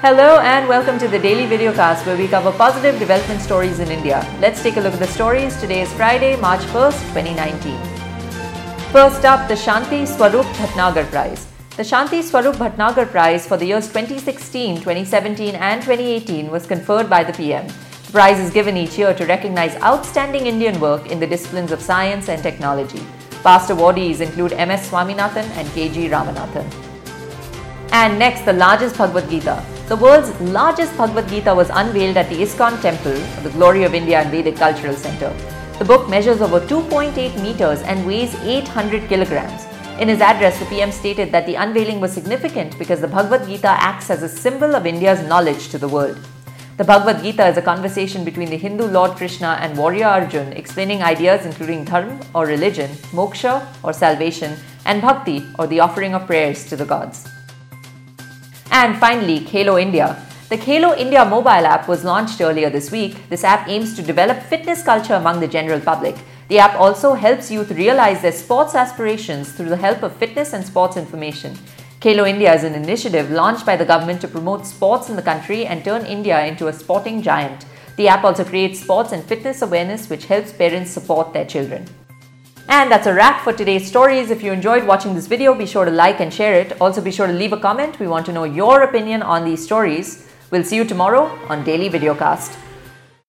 Hello and welcome to the daily videocast where we cover positive development stories in India. Let's take a look at the stories. Today is Friday, March 1st, 2019. First up, the Shanti Swarup Bhatnagar Prize. The Shanti Swarup Bhatnagar Prize for the years 2016, 2017, and 2018 was conferred by the PM. The prize is given each year to recognize outstanding Indian work in the disciplines of science and technology. Past awardees include M.S. Swaminathan and K.G. Ramanathan. And next, the largest Bhagavad Gita. The world's largest Bhagavad Gita was unveiled at the ISKCON Temple, the Glory of India and Vedic Cultural Center. The book measures over 2.8 meters and weighs 800 kilograms. In his address, the PM stated that the unveiling was significant because the Bhagavad Gita acts as a symbol of India's knowledge to the world. The Bhagavad Gita is a conversation between the Hindu Lord Krishna and warrior Arjun, explaining ideas including dharma or religion, moksha or salvation, and bhakti or the offering of prayers to the gods. And finally, Khelo India. The Khelo India mobile app was launched earlier this week. This app aims to develop fitness culture among the general public. The app also helps youth realize their sports aspirations through the help of fitness and sports information. Khelo India is an initiative launched by the government to promote sports in the country and turn India into a sporting giant. The app also creates sports and fitness awareness, which helps parents support their children. And that's a wrap for today's stories. If you enjoyed watching this video, be sure to like and share it. Also, be sure to leave a comment. We want to know your opinion on these stories. We'll see you tomorrow on Daily Videocast.